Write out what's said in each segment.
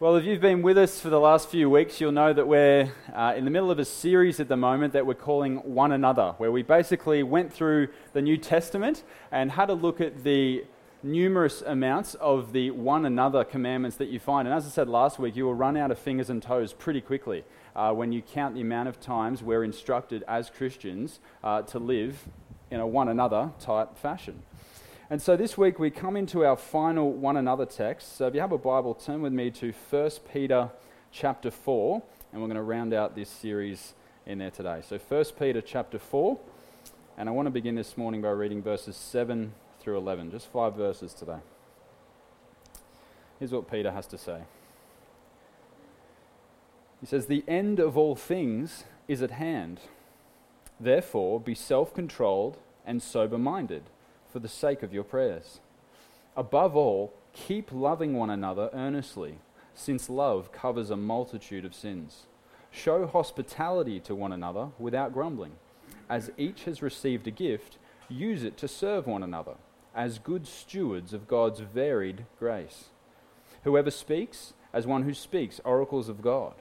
Well, if you've been with us for the last few weeks, you'll know that we're uh, in the middle of a series at the moment that we're calling One Another, where we basically went through the New Testament and had a look at the numerous amounts of the one another commandments that you find. And as I said last week, you will run out of fingers and toes pretty quickly uh, when you count the amount of times we're instructed as Christians uh, to live in a one another type fashion. And so this week we come into our final one another text. So if you have a Bible, turn with me to 1 Peter chapter 4, and we're going to round out this series in there today. So 1 Peter chapter 4, and I want to begin this morning by reading verses 7 through 11, just five verses today. Here's what Peter has to say. He says, The end of all things is at hand. Therefore, be self controlled and sober minded for the sake of your prayers. Above all, keep loving one another earnestly, since love covers a multitude of sins. Show hospitality to one another without grumbling. As each has received a gift, use it to serve one another, as good stewards of God's varied grace. Whoever speaks, as one who speaks oracles of God.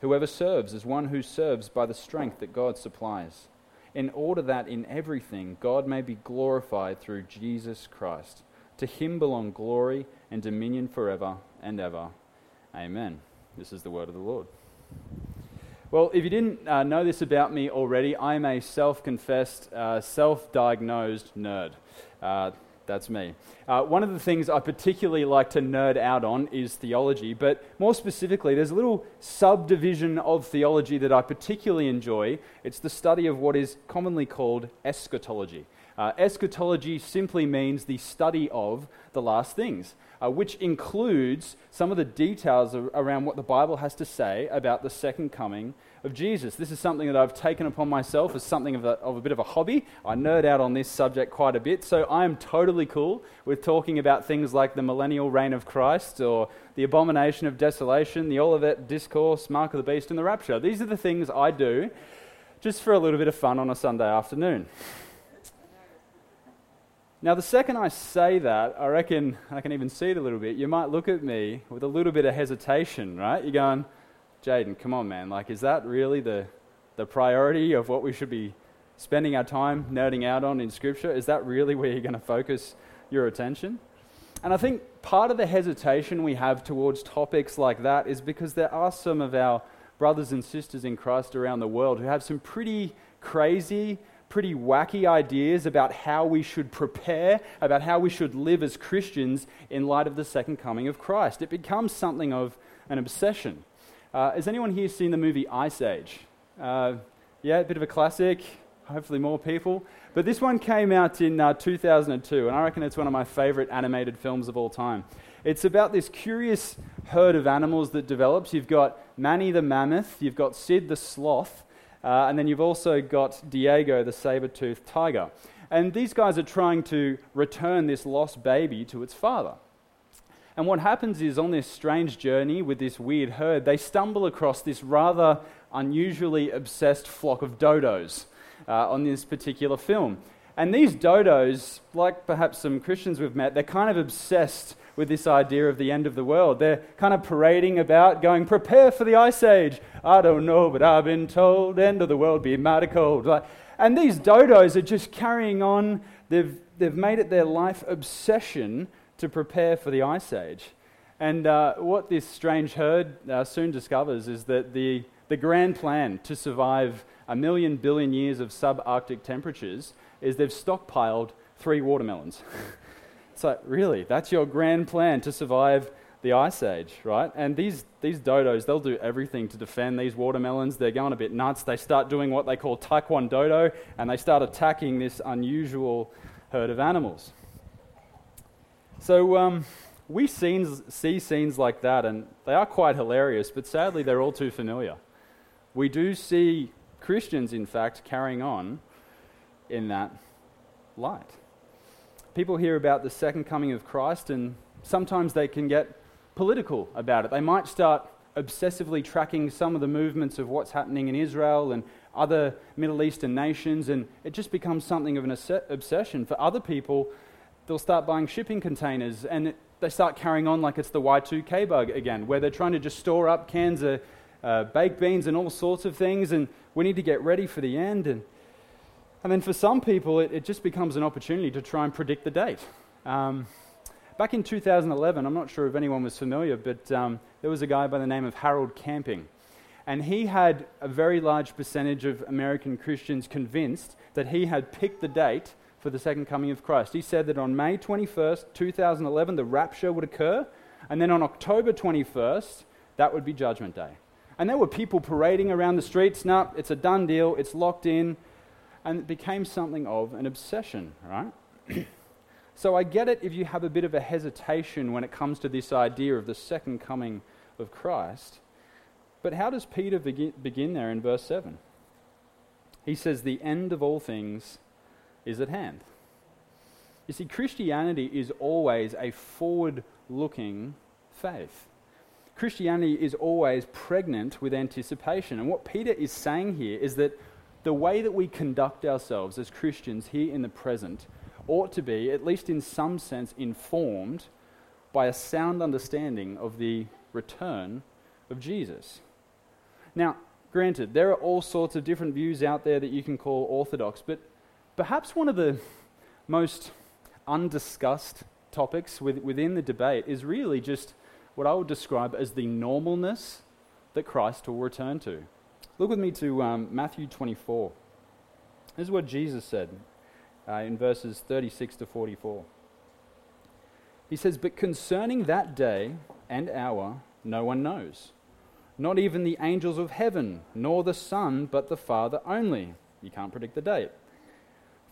Whoever serves, as one who serves by the strength that God supplies in order that in everything God may be glorified through Jesus Christ. To him belong glory and dominion forever and ever. Amen. This is the word of the Lord. Well, if you didn't uh, know this about me already, I'm a self confessed, uh, self diagnosed nerd. Uh, that's me. Uh, one of the things I particularly like to nerd out on is theology, but more specifically, there's a little subdivision of theology that I particularly enjoy. It's the study of what is commonly called eschatology. Uh, eschatology simply means the study of the last things, uh, which includes some of the details around what the Bible has to say about the second coming of Jesus. This is something that I've taken upon myself as something of a, of a bit of a hobby. I nerd out on this subject quite a bit, so I am totally cool with talking about things like the millennial reign of Christ or the abomination of desolation, the Olivet discourse, Mark of the Beast, and the rapture. These are the things I do just for a little bit of fun on a Sunday afternoon. Now, the second I say that, I reckon I can even see it a little bit. You might look at me with a little bit of hesitation, right? You're going, Jaden, come on, man. Like, is that really the, the priority of what we should be spending our time nerding out on in Scripture? Is that really where you're going to focus your attention? And I think part of the hesitation we have towards topics like that is because there are some of our brothers and sisters in Christ around the world who have some pretty crazy, pretty wacky ideas about how we should prepare, about how we should live as Christians in light of the second coming of Christ. It becomes something of an obsession. Uh, has anyone here seen the movie Ice Age? Uh, yeah, a bit of a classic. Hopefully, more people. But this one came out in uh, 2002, and I reckon it's one of my favorite animated films of all time. It's about this curious herd of animals that develops. You've got Manny the mammoth, you've got Sid the sloth, uh, and then you've also got Diego the saber toothed tiger. And these guys are trying to return this lost baby to its father. And what happens is, on this strange journey with this weird herd, they stumble across this rather unusually obsessed flock of dodos uh, on this particular film. And these dodos, like perhaps some Christians we've met, they're kind of obsessed with this idea of the end of the world. They're kind of parading about, going, prepare for the ice age. I don't know, but I've been told, end of the world be mighty cold. And these dodos are just carrying on. They've, they've made it their life obsession to prepare for the ice age. And uh, what this strange herd uh, soon discovers is that the, the grand plan to survive a million billion years of subarctic temperatures is they've stockpiled three watermelons. it's like, really? That's your grand plan to survive the ice age, right? And these, these dodos, they'll do everything to defend these watermelons. They're going a bit nuts. They start doing what they call taekwondo, and they start attacking this unusual herd of animals. So um, we scenes, see scenes like that, and they are quite hilarious, but sadly, they're all too familiar. We do see Christians, in fact, carrying on in that light. People hear about the second coming of Christ, and sometimes they can get political about it. They might start obsessively tracking some of the movements of what's happening in Israel and other Middle Eastern nations, and it just becomes something of an obsession. For other people, they'll start buying shipping containers and they start carrying on like it's the Y2K bug again, where they're trying to just store up cans of uh, baked beans and all sorts of things, and we need to get ready for the end. And, and then for some people, it, it just becomes an opportunity to try and predict the date. Um, back in 2011, I'm not sure if anyone was familiar, but um, there was a guy by the name of Harold Camping. And he had a very large percentage of American Christians convinced that he had picked the date for the second coming of Christ. He said that on May 21st, 2011, the rapture would occur, and then on October 21st, that would be Judgment Day. And there were people parading around the streets. No, it's a done deal, it's locked in. And it became something of an obsession, right? so I get it if you have a bit of a hesitation when it comes to this idea of the second coming of Christ. But how does Peter begin, begin there in verse 7? He says, The end of all things is at hand. You see, Christianity is always a forward looking faith. Christianity is always pregnant with anticipation. And what Peter is saying here is that the way that we conduct ourselves as Christians here in the present ought to be, at least in some sense, informed by a sound understanding of the return of Jesus. Now, granted, there are all sorts of different views out there that you can call orthodox, but Perhaps one of the most undiscussed topics with, within the debate is really just what I would describe as the normalness that Christ will return to. Look with me to um, Matthew 24. This is what Jesus said uh, in verses 36 to 44. He says, But concerning that day and hour, no one knows, not even the angels of heaven, nor the Son, but the Father only. You can't predict the date.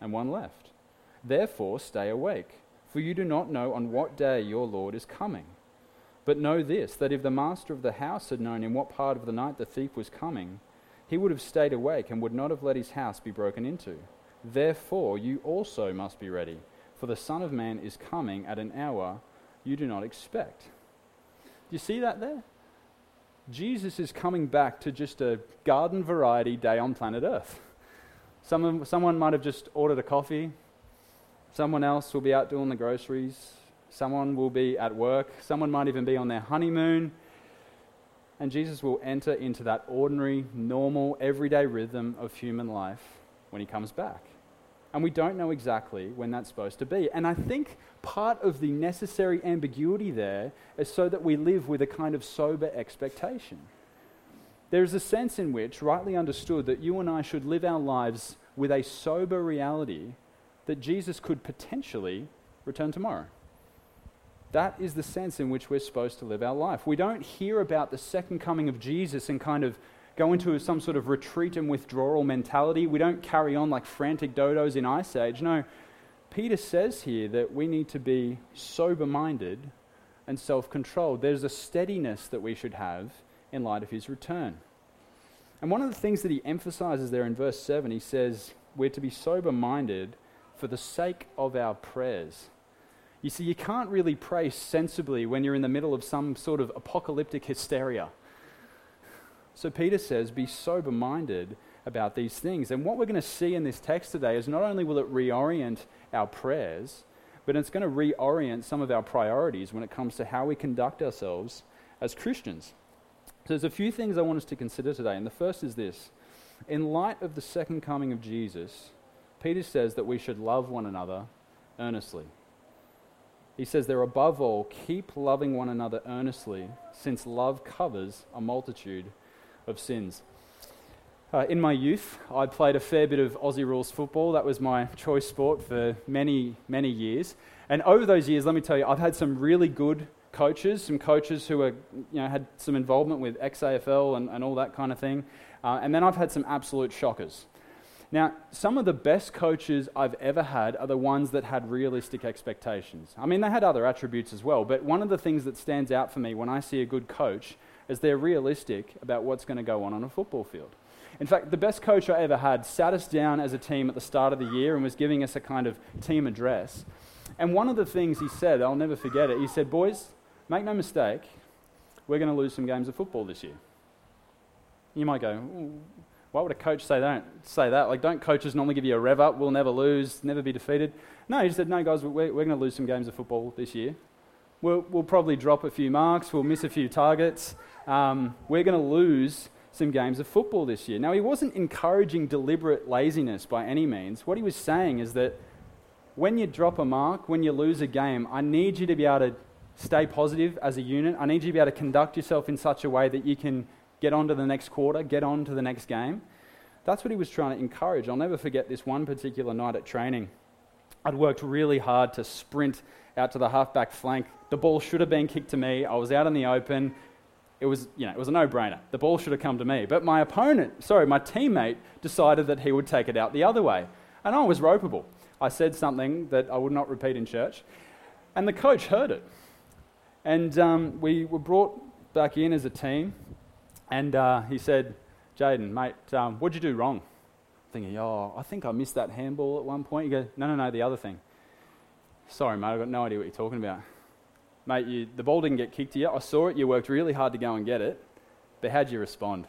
and one left. Therefore, stay awake, for you do not know on what day your Lord is coming. But know this that if the master of the house had known in what part of the night the thief was coming, he would have stayed awake and would not have let his house be broken into. Therefore, you also must be ready, for the Son of Man is coming at an hour you do not expect. Do you see that there? Jesus is coming back to just a garden variety day on planet Earth. Someone, someone might have just ordered a coffee. Someone else will be out doing the groceries. Someone will be at work. Someone might even be on their honeymoon. And Jesus will enter into that ordinary, normal, everyday rhythm of human life when he comes back. And we don't know exactly when that's supposed to be. And I think part of the necessary ambiguity there is so that we live with a kind of sober expectation. There is a sense in which, rightly understood, that you and I should live our lives with a sober reality that Jesus could potentially return tomorrow. That is the sense in which we're supposed to live our life. We don't hear about the second coming of Jesus and kind of go into some sort of retreat and withdrawal mentality. We don't carry on like frantic dodos in Ice Age. No, Peter says here that we need to be sober minded and self controlled. There's a steadiness that we should have in light of his return. And one of the things that he emphasizes there in verse 7, he says, We're to be sober minded for the sake of our prayers. You see, you can't really pray sensibly when you're in the middle of some sort of apocalyptic hysteria. So Peter says, Be sober minded about these things. And what we're going to see in this text today is not only will it reorient our prayers, but it's going to reorient some of our priorities when it comes to how we conduct ourselves as Christians. So there's a few things I want us to consider today, and the first is this. In light of the second coming of Jesus, Peter says that we should love one another earnestly. He says there, above all, keep loving one another earnestly, since love covers a multitude of sins. Uh, in my youth, I played a fair bit of Aussie rules football. That was my choice sport for many, many years. And over those years, let me tell you, I've had some really good coaches, some coaches who are, you know, had some involvement with XAFL and, and all that kind of thing. Uh, and then I've had some absolute shockers. Now, some of the best coaches I've ever had are the ones that had realistic expectations. I mean, they had other attributes as well, but one of the things that stands out for me when I see a good coach is they're realistic about what's going to go on on a football field. In fact, the best coach I ever had sat us down as a team at the start of the year and was giving us a kind of team address. And one of the things he said, I'll never forget it, he said, Boys, make no mistake, we're going to lose some games of football this year. You might go, why would a coach say that? Say that? Like, don't coaches normally give you a rev up? We'll never lose, never be defeated. No, he said, no, guys, we're, we're going to lose some games of football this year. We'll, we'll probably drop a few marks. We'll miss a few targets. Um, we're going to lose some games of football this year. Now, he wasn't encouraging deliberate laziness by any means. What he was saying is that when you drop a mark, when you lose a game, I need you to be able to stay positive as a unit. I need you to be able to conduct yourself in such a way that you can get on to the next quarter, get on to the next game. That's what he was trying to encourage. I'll never forget this one particular night at training. I'd worked really hard to sprint out to the halfback flank. The ball should have been kicked to me. I was out in the open. It was, you know, it was a no-brainer. The ball should have come to me. But my opponent, sorry, my teammate decided that he would take it out the other way. And I was ropeable. I said something that I would not repeat in church. And the coach heard it. And um, we were brought back in as a team. And uh, he said, Jaden, mate, um, what'd you do wrong? Thinking, oh, I think I missed that handball at one point. You go, no, no, no, the other thing. Sorry, mate, I've got no idea what you're talking about. Mate, you, the ball didn't get kicked to you. I saw it. You worked really hard to go and get it. But how'd you respond?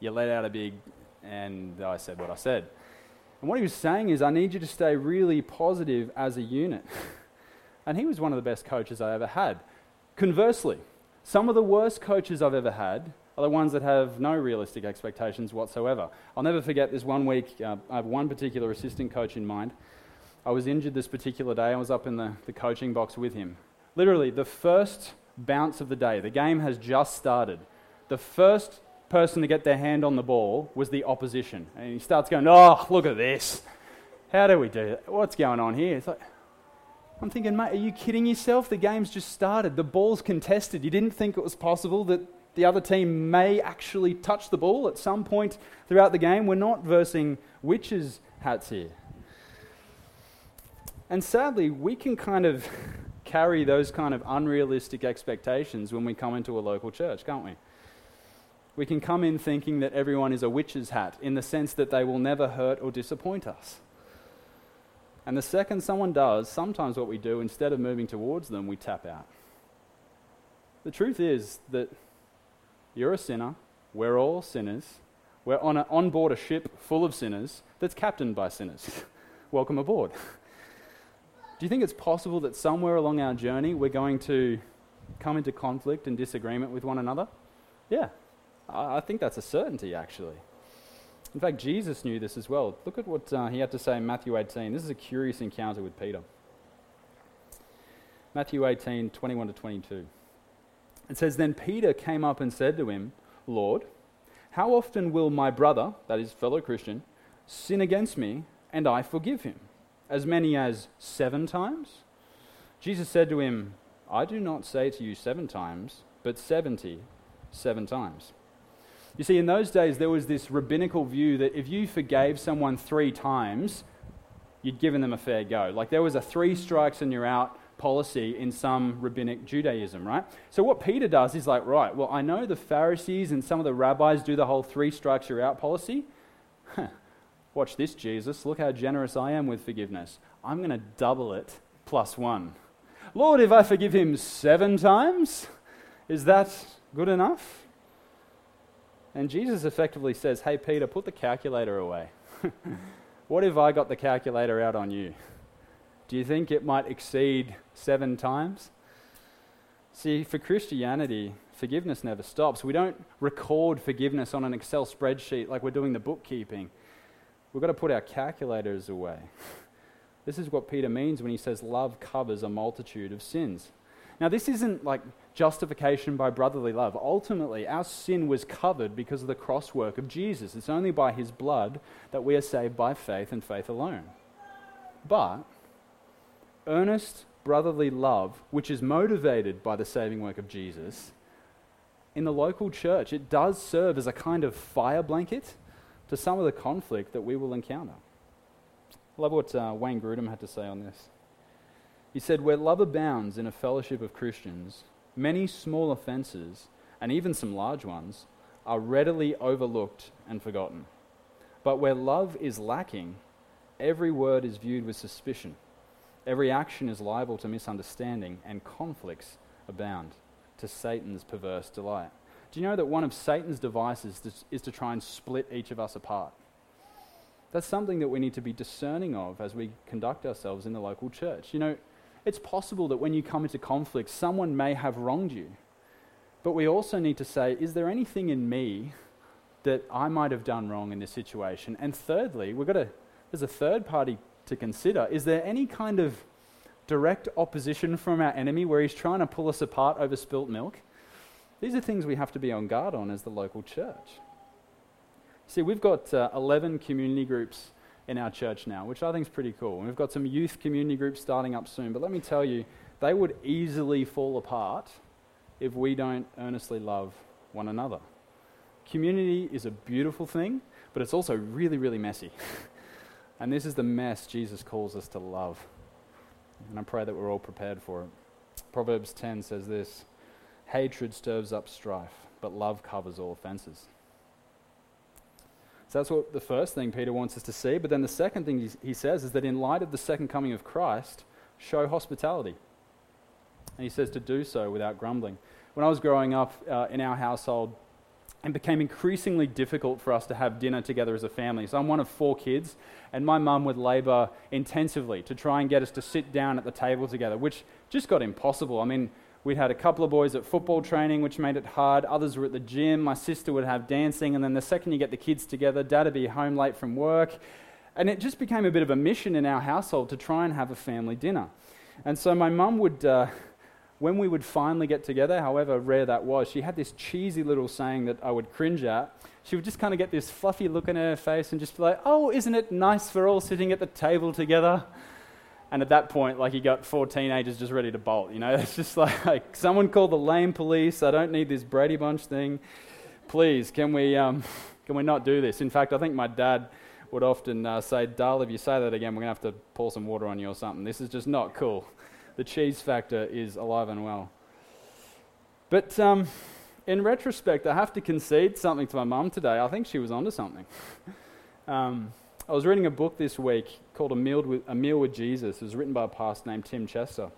You let out a big, and I said what I said. And what he was saying is, I need you to stay really positive as a unit. and he was one of the best coaches I ever had. Conversely, some of the worst coaches I've ever had are the ones that have no realistic expectations whatsoever. I'll never forget this one week, uh, I have one particular assistant coach in mind. I was injured this particular day. I was up in the, the coaching box with him. Literally, the first bounce of the day, the game has just started. The first person to get their hand on the ball was the opposition. And he starts going, Oh, look at this. How do we do that? What's going on here? It's like, I'm thinking, mate, are you kidding yourself? The game's just started. The ball's contested. You didn't think it was possible that the other team may actually touch the ball at some point throughout the game. We're not versing witches' hats here. And sadly, we can kind of carry those kind of unrealistic expectations when we come into a local church, can't we? We can come in thinking that everyone is a witch's hat in the sense that they will never hurt or disappoint us. And the second someone does, sometimes what we do, instead of moving towards them, we tap out. The truth is that you're a sinner. We're all sinners. We're on, a, on board a ship full of sinners that's captained by sinners. Welcome aboard. Do you think it's possible that somewhere along our journey we're going to come into conflict and disagreement with one another? Yeah, I, I think that's a certainty, actually. In fact, Jesus knew this as well. Look at what uh, he had to say in Matthew 18. This is a curious encounter with Peter. Matthew 18, 21 to 22. It says, Then Peter came up and said to him, Lord, how often will my brother, that is, fellow Christian, sin against me and I forgive him? As many as seven times? Jesus said to him, I do not say to you seven times, but seventy seven times. You see, in those days, there was this rabbinical view that if you forgave someone three times, you'd given them a fair go. Like there was a three strikes and you're out policy in some rabbinic Judaism, right? So what Peter does is like, right, well, I know the Pharisees and some of the rabbis do the whole three strikes you're out policy. Watch this, Jesus. Look how generous I am with forgiveness. I'm going to double it plus one. Lord, if I forgive him seven times, is that good enough? And Jesus effectively says, Hey, Peter, put the calculator away. what if I got the calculator out on you? Do you think it might exceed seven times? See, for Christianity, forgiveness never stops. We don't record forgiveness on an Excel spreadsheet like we're doing the bookkeeping. We've got to put our calculators away. This is what Peter means when he says love covers a multitude of sins. Now, this isn't like justification by brotherly love. Ultimately, our sin was covered because of the cross work of Jesus. It's only by his blood that we are saved by faith and faith alone. But earnest brotherly love, which is motivated by the saving work of Jesus, in the local church, it does serve as a kind of fire blanket to some of the conflict that we will encounter. I love what uh, Wayne Grudem had to say on this. He said, Where love abounds in a fellowship of Christians, many small offences, and even some large ones, are readily overlooked and forgotten. But where love is lacking, every word is viewed with suspicion, every action is liable to misunderstanding, and conflicts abound to Satan's perverse delight. Do you know that one of Satan's devices is to try and split each of us apart? That's something that we need to be discerning of as we conduct ourselves in the local church. You know, it's possible that when you come into conflict, someone may have wronged you. But we also need to say, is there anything in me that I might have done wrong in this situation? And thirdly, we've got to, there's a third party to consider. Is there any kind of direct opposition from our enemy where he's trying to pull us apart over spilt milk? These are things we have to be on guard on as the local church. See, we've got uh, 11 community groups in our church now, which I think is pretty cool. And we've got some youth community groups starting up soon. But let me tell you, they would easily fall apart if we don't earnestly love one another. Community is a beautiful thing, but it's also really, really messy. and this is the mess Jesus calls us to love. And I pray that we're all prepared for it. Proverbs 10 says this Hatred stirs up strife, but love covers all offenses. So that's what the first thing Peter wants us to see. But then the second thing he says is that in light of the second coming of Christ, show hospitality. And he says to do so without grumbling. When I was growing up uh, in our household, it became increasingly difficult for us to have dinner together as a family. So I'm one of four kids, and my mum would labour intensively to try and get us to sit down at the table together, which just got impossible. I mean, we had a couple of boys at football training, which made it hard. Others were at the gym. My sister would have dancing. And then the second you get the kids together, dad would be home late from work. And it just became a bit of a mission in our household to try and have a family dinner. And so my mum would, uh, when we would finally get together, however rare that was, she had this cheesy little saying that I would cringe at. She would just kind of get this fluffy look in her face and just be like, Oh, isn't it nice for all sitting at the table together? And at that point, like, you got four teenagers just ready to bolt. You know, it's just like, like someone call the lame police. I don't need this Brady Bunch thing. Please, can we, um, can we not do this? In fact, I think my dad would often uh, say, Darl, if you say that again, we're going to have to pour some water on you or something. This is just not cool. The cheese factor is alive and well. But um, in retrospect, I have to concede something to my mum today. I think she was onto something. um, I was reading a book this week called A Meal with, a Meal with Jesus. It was written by a pastor named Tim Chester.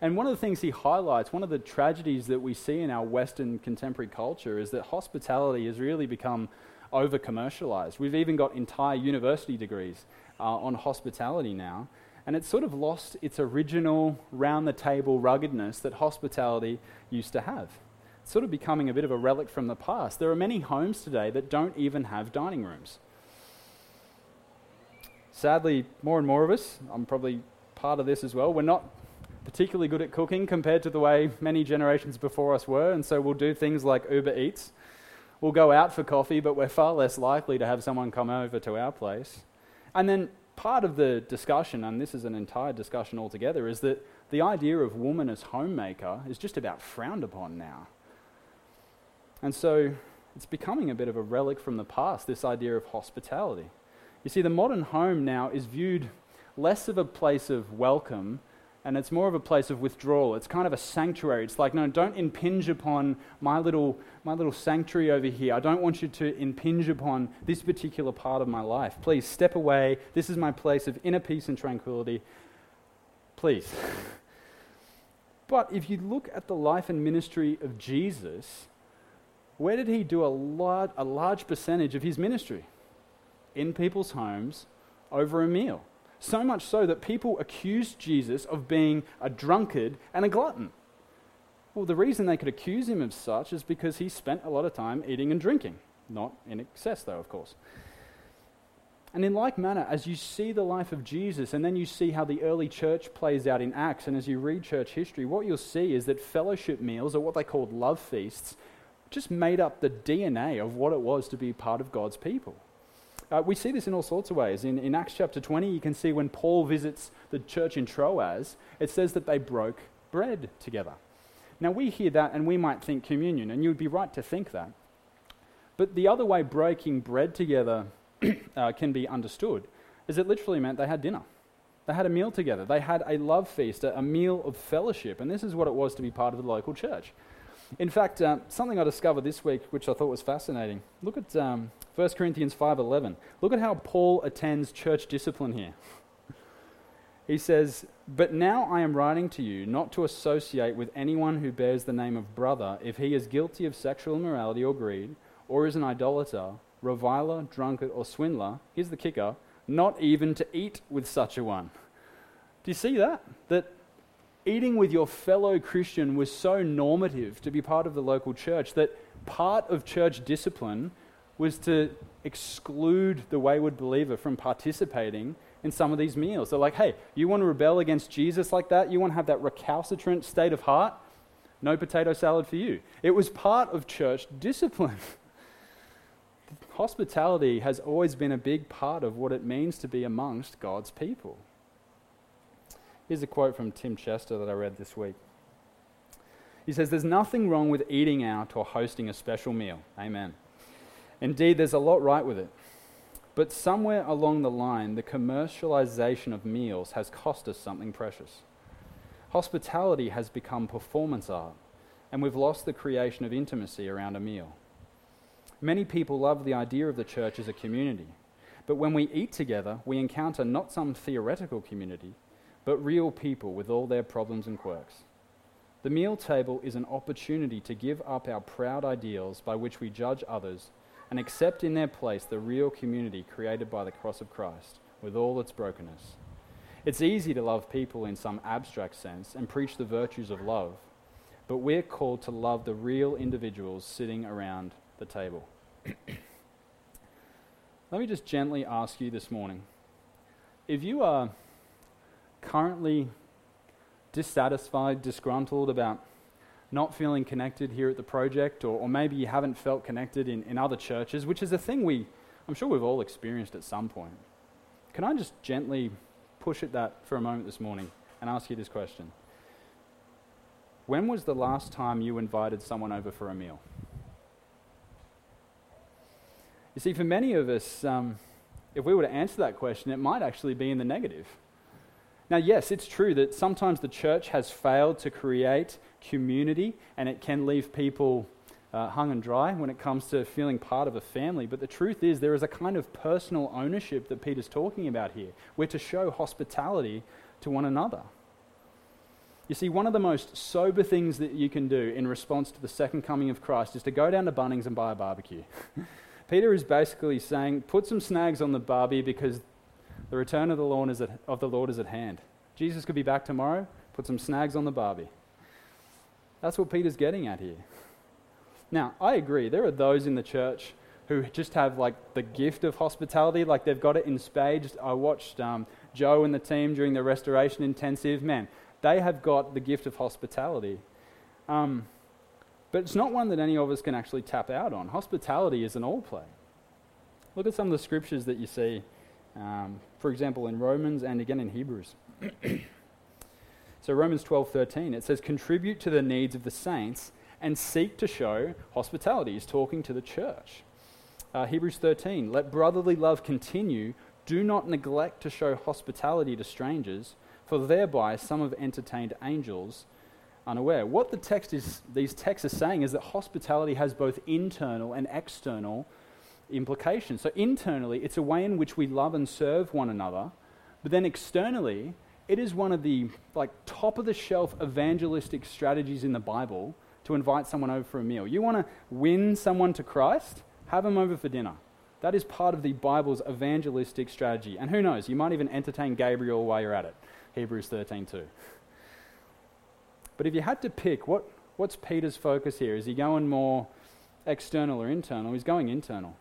And one of the things he highlights, one of the tragedies that we see in our Western contemporary culture, is that hospitality has really become over commercialized. We've even got entire university degrees uh, on hospitality now. And it's sort of lost its original round the table ruggedness that hospitality used to have. It's sort of becoming a bit of a relic from the past. There are many homes today that don't even have dining rooms sadly, more and more of us, I'm probably part of this as well, we're not particularly good at cooking compared to the way many generations before us were, and so we'll do things like Uber Eats. We'll go out for coffee, but we're far less likely to have someone come over to our place. And then part of the discussion, and this is an entire discussion altogether, is that the idea of woman as homemaker is just about frowned upon now. And so it's becoming a bit of a relic from the past, this idea of hospitality. You see, the modern home now is viewed less of a place of welcome and it's more of a place of withdrawal. It's kind of a sanctuary. It's like, no, don't impinge upon my little, my little sanctuary over here. I don't want you to impinge upon this particular part of my life. Please step away. This is my place of inner peace and tranquility. Please. but if you look at the life and ministry of Jesus, where did he do a, large, a large percentage of his ministry? In people's homes over a meal. So much so that people accused Jesus of being a drunkard and a glutton. Well, the reason they could accuse him of such is because he spent a lot of time eating and drinking. Not in excess, though, of course. And in like manner, as you see the life of Jesus and then you see how the early church plays out in Acts, and as you read church history, what you'll see is that fellowship meals, or what they called love feasts, just made up the DNA of what it was to be part of God's people. Uh, we see this in all sorts of ways. In, in Acts chapter 20, you can see when Paul visits the church in Troas, it says that they broke bread together. Now, we hear that and we might think communion, and you'd be right to think that. But the other way breaking bread together uh, can be understood is it literally meant they had dinner. They had a meal together. They had a love feast, a, a meal of fellowship. And this is what it was to be part of the local church. In fact, uh, something I discovered this week, which I thought was fascinating. Look at um, 1 Corinthians 5.11. Look at how Paul attends church discipline here. He says, But now I am writing to you not to associate with anyone who bears the name of brother if he is guilty of sexual immorality or greed, or is an idolater, reviler, drunkard, or swindler. Here's the kicker not even to eat with such a one. Do you see that? That eating with your fellow Christian was so normative to be part of the local church that part of church discipline was to exclude the wayward believer from participating in some of these meals. They're like, hey, you want to rebel against Jesus like that? You want to have that recalcitrant state of heart? No potato salad for you. It was part of church discipline. Hospitality has always been a big part of what it means to be amongst God's people. Here's a quote from Tim Chester that I read this week. He says, There's nothing wrong with eating out or hosting a special meal. Amen. Indeed, there's a lot right with it. But somewhere along the line, the commercialization of meals has cost us something precious. Hospitality has become performance art, and we've lost the creation of intimacy around a meal. Many people love the idea of the church as a community, but when we eat together, we encounter not some theoretical community, but real people with all their problems and quirks. The meal table is an opportunity to give up our proud ideals by which we judge others and accept in their place the real community created by the cross of Christ with all its brokenness. It's easy to love people in some abstract sense and preach the virtues of love, but we're called to love the real individuals sitting around the table. Let me just gently ask you this morning if you are currently dissatisfied, disgruntled about not feeling connected here at the project, or, or maybe you haven't felt connected in, in other churches, which is a thing we, I'm sure we've all experienced at some point. Can I just gently push at that for a moment this morning and ask you this question? When was the last time you invited someone over for a meal? You see, for many of us, um, if we were to answer that question, it might actually be in the negative. Now, yes, it's true that sometimes the church has failed to create community and it can leave people uh, hung and dry when it comes to feeling part of a family. But the truth is, there is a kind of personal ownership that Peter's talking about here. We're to show hospitality to one another. You see, one of the most sober things that you can do in response to the second coming of Christ is to go down to Bunnings and buy a barbecue. Peter is basically saying, put some snags on the barbie because the return of the Lord is at, of the Lord is at hand. Jesus could be back tomorrow. Put some snags on the barbie. That's what Peter's getting at here. Now, I agree. There are those in the church who just have like the gift of hospitality, like they've got it in spades. I watched um, Joe and the team during the restoration intensive. Man, they have got the gift of hospitality. Um, but it's not one that any of us can actually tap out on. Hospitality is an all play. Look at some of the scriptures that you see um, for example, in Romans and again in Hebrews. so Romans 12:13 it says contribute to the needs of the saints and seek to show hospitality. He's talking to the church. Uh, Hebrews 13 let brotherly love continue. Do not neglect to show hospitality to strangers, for thereby some have entertained angels unaware. What the text is, these texts are saying is that hospitality has both internal and external implications. So, internally, it's a way in which we love and serve one another, but then externally, it is one of the like top of the shelf evangelistic strategies in the Bible to invite someone over for a meal. You want to win someone to Christ? Have them over for dinner. That is part of the Bible's evangelistic strategy. And who knows, you might even entertain Gabriel while you're at it. Hebrews 13 too. But if you had to pick, what, what's Peter's focus here? Is he going more external or internal? He's going internal.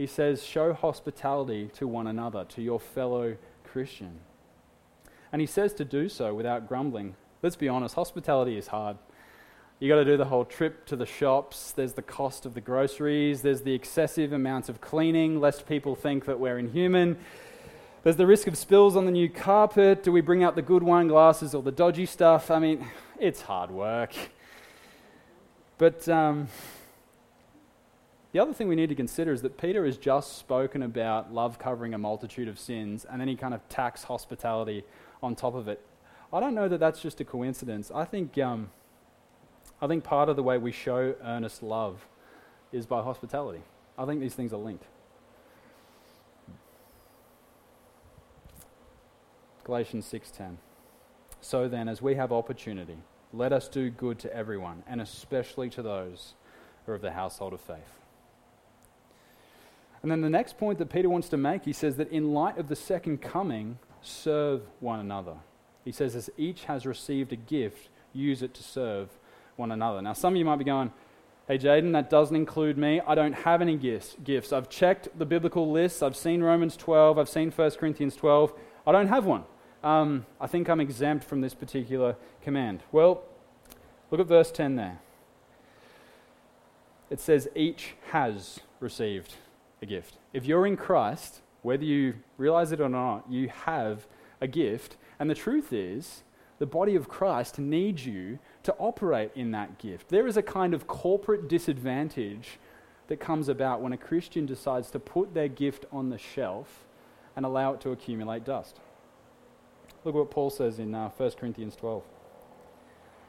He says, Show hospitality to one another, to your fellow Christian. And he says to do so without grumbling. Let's be honest, hospitality is hard. You got to do the whole trip to the shops. There's the cost of the groceries. There's the excessive amounts of cleaning, lest people think that we're inhuman. There's the risk of spills on the new carpet. Do we bring out the good wine glasses or the dodgy stuff? I mean, it's hard work. But um, The other thing we need to consider is that Peter has just spoken about love covering a multitude of sins, and then he kind of tacks hospitality on top of it. I don't know that that's just a coincidence. I think, um, I think part of the way we show earnest love is by hospitality. I think these things are linked. Galatians 6:10. So then as we have opportunity, let us do good to everyone, and especially to those who are of the household of faith. And then the next point that Peter wants to make, he says that in light of the second coming, serve one another. He says, as each has received a gift, use it to serve one another. Now, some of you might be going, Hey, Jaden, that doesn't include me. I don't have any gifts. gifts. I've checked the biblical lists. I've seen Romans 12. I've seen 1 Corinthians 12. I don't have one. Um, I think I'm exempt from this particular command. Well, look at verse 10 there. It says, Each has received a gift. If you're in Christ, whether you realize it or not, you have a gift. And the truth is, the body of Christ needs you to operate in that gift. There is a kind of corporate disadvantage that comes about when a Christian decides to put their gift on the shelf and allow it to accumulate dust. Look what Paul says in uh, 1 Corinthians 12.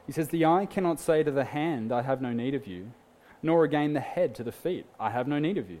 He says, The eye cannot say to the hand, I have no need of you, nor again the head to the feet, I have no need of you.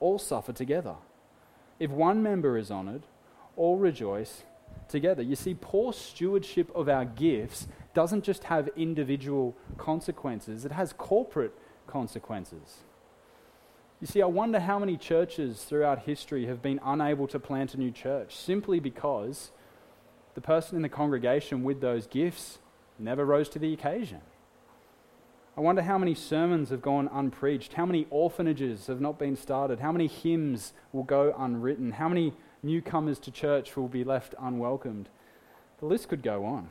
all suffer together. If one member is honored, all rejoice together. You see, poor stewardship of our gifts doesn't just have individual consequences, it has corporate consequences. You see, I wonder how many churches throughout history have been unable to plant a new church simply because the person in the congregation with those gifts never rose to the occasion. I wonder how many sermons have gone unpreached, how many orphanages have not been started, how many hymns will go unwritten, how many newcomers to church will be left unwelcomed. The list could go on.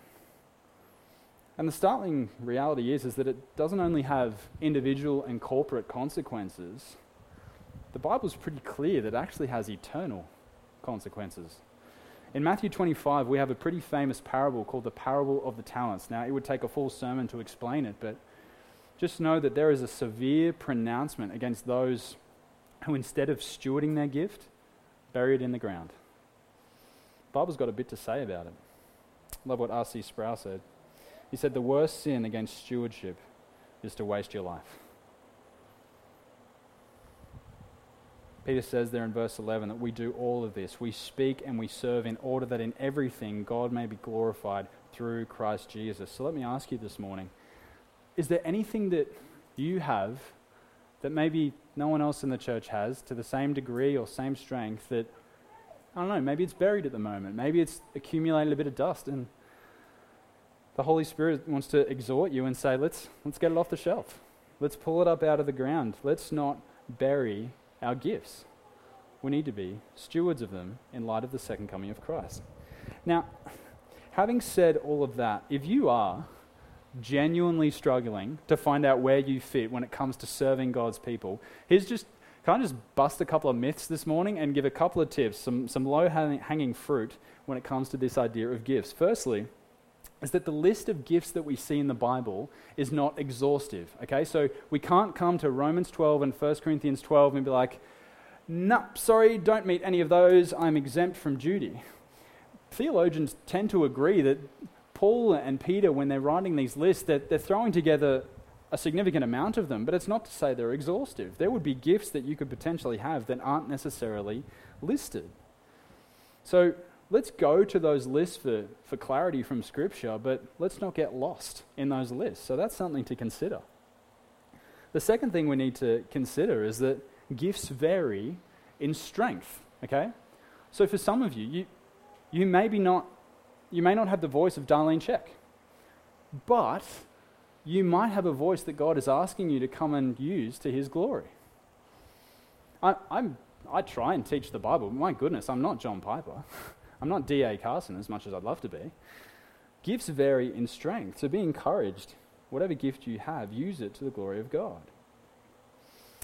And the startling reality is, is that it doesn't only have individual and corporate consequences, the Bible's pretty clear that it actually has eternal consequences. In Matthew 25, we have a pretty famous parable called the parable of the talents. Now, it would take a full sermon to explain it, but just know that there is a severe pronouncement against those who, instead of stewarding their gift, bury it in the ground. The Bible's got a bit to say about it. Love what R.C. Sproul said. He said, The worst sin against stewardship is to waste your life. Peter says there in verse 11 that we do all of this. We speak and we serve in order that in everything God may be glorified through Christ Jesus. So let me ask you this morning is there anything that you have that maybe no one else in the church has to the same degree or same strength that, I don't know, maybe it's buried at the moment. Maybe it's accumulated a bit of dust and the Holy Spirit wants to exhort you and say, let's, let's get it off the shelf. Let's pull it up out of the ground. Let's not bury our gifts. We need to be stewards of them in light of the second coming of Christ. Now, having said all of that, if you are genuinely struggling to find out where you fit when it comes to serving God's people, here's just kind of just bust a couple of myths this morning and give a couple of tips, some, some low hanging fruit when it comes to this idea of gifts. Firstly, is that the list of gifts that we see in the Bible is not exhaustive. Okay, so we can't come to Romans 12 and 1 Corinthians 12 and be like, nope, sorry, don't meet any of those, I'm exempt from duty. Theologians tend to agree that Paul and Peter, when they're writing these lists, they're, they're throwing together a significant amount of them, but it's not to say they're exhaustive. There would be gifts that you could potentially have that aren't necessarily listed. So let's go to those lists for, for clarity from Scripture, but let's not get lost in those lists. So that's something to consider. The second thing we need to consider is that gifts vary in strength, okay? So for some of you, you, you maybe not you may not have the voice of Darlene Zschech, but you might have a voice that God is asking you to come and use to His glory. I, I'm, I try and teach the Bible. My goodness, I'm not John Piper. I'm not D.A. Carson as much as I'd love to be. Gifts vary in strength, so be encouraged. Whatever gift you have, use it to the glory of God.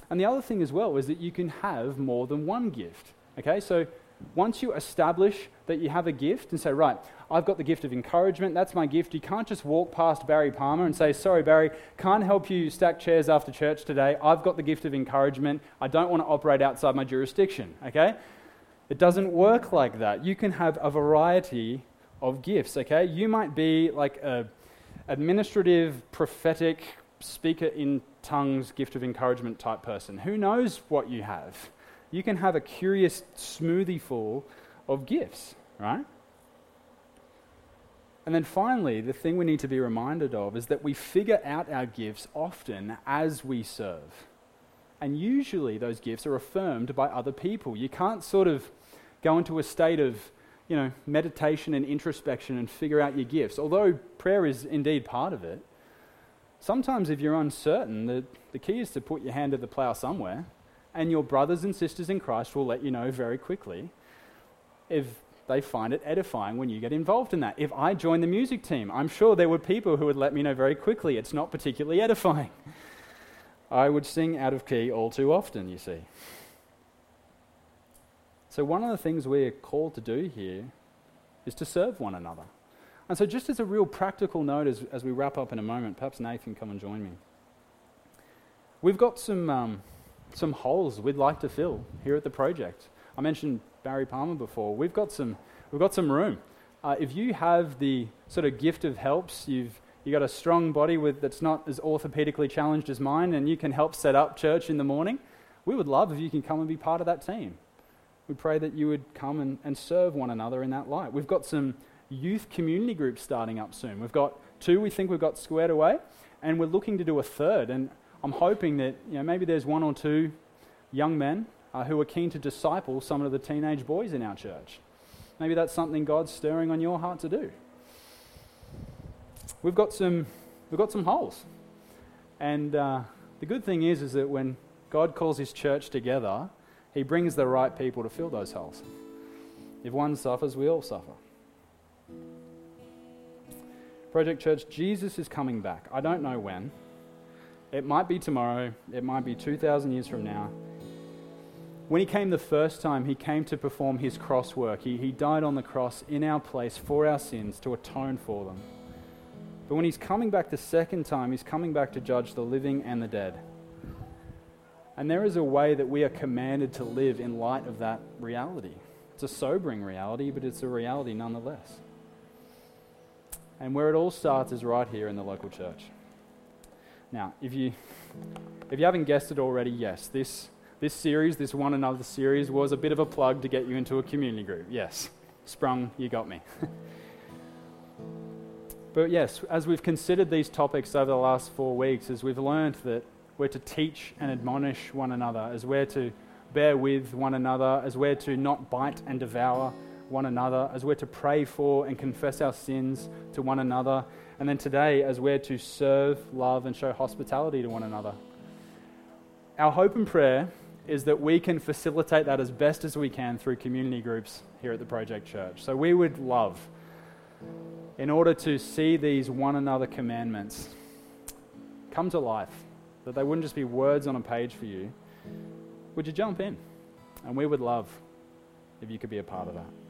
And the other thing as well is that you can have more than one gift. Okay, so once you establish that you have a gift and say, right, I've got the gift of encouragement, that's my gift, you can't just walk past Barry Palmer and say, sorry, Barry, can't help you stack chairs after church today. I've got the gift of encouragement. I don't want to operate outside my jurisdiction. Okay? It doesn't work like that. You can have a variety of gifts. Okay? You might be like a administrative, prophetic, speaker in tongues, gift of encouragement type person. Who knows what you have? you can have a curious smoothie full of gifts, right? And then finally, the thing we need to be reminded of is that we figure out our gifts often as we serve. And usually those gifts are affirmed by other people. You can't sort of go into a state of, you know, meditation and introspection and figure out your gifts. Although prayer is indeed part of it, sometimes if you're uncertain, the, the key is to put your hand to the plow somewhere and your brothers and sisters in Christ will let you know very quickly if they find it edifying when you get involved in that. If I joined the music team, I'm sure there were people who would let me know very quickly it's not particularly edifying. I would sing out of key all too often, you see. So, one of the things we're called to do here is to serve one another. And so, just as a real practical note as, as we wrap up in a moment, perhaps Nathan come and join me. We've got some. Um, some holes we'd like to fill here at the project. I mentioned Barry Palmer before. We've got some, we've got some room. Uh, if you have the sort of gift of helps, you've you got a strong body with, that's not as orthopedically challenged as mine, and you can help set up church in the morning, we would love if you can come and be part of that team. We pray that you would come and, and serve one another in that light. We've got some youth community groups starting up soon. We've got two we think we've got squared away, and we're looking to do a third. And I'm hoping that you know, maybe there's one or two young men uh, who are keen to disciple some of the teenage boys in our church. Maybe that's something God's stirring on your heart to do. We've got some, we've got some holes. And uh, the good thing is, is that when God calls his church together, he brings the right people to fill those holes. If one suffers, we all suffer. Project Church, Jesus is coming back. I don't know when. It might be tomorrow, it might be 2,000 years from now. When he came the first time, he came to perform his cross work. He, he died on the cross in our place for our sins to atone for them. But when he's coming back the second time, he's coming back to judge the living and the dead. And there is a way that we are commanded to live in light of that reality. It's a sobering reality, but it's a reality nonetheless. And where it all starts is right here in the local church. Now, if you, if you haven't guessed it already, yes, this, this series, this One Another series, was a bit of a plug to get you into a community group. Yes, sprung, you got me. but yes, as we've considered these topics over the last four weeks, as we've learned that we're to teach and admonish one another, as we're to bear with one another, as we're to not bite and devour one another, as we're to pray for and confess our sins to one another, and then today, as we're to serve, love, and show hospitality to one another. Our hope and prayer is that we can facilitate that as best as we can through community groups here at the Project Church. So we would love, in order to see these one another commandments come to life, that they wouldn't just be words on a page for you, would you jump in? And we would love if you could be a part of that.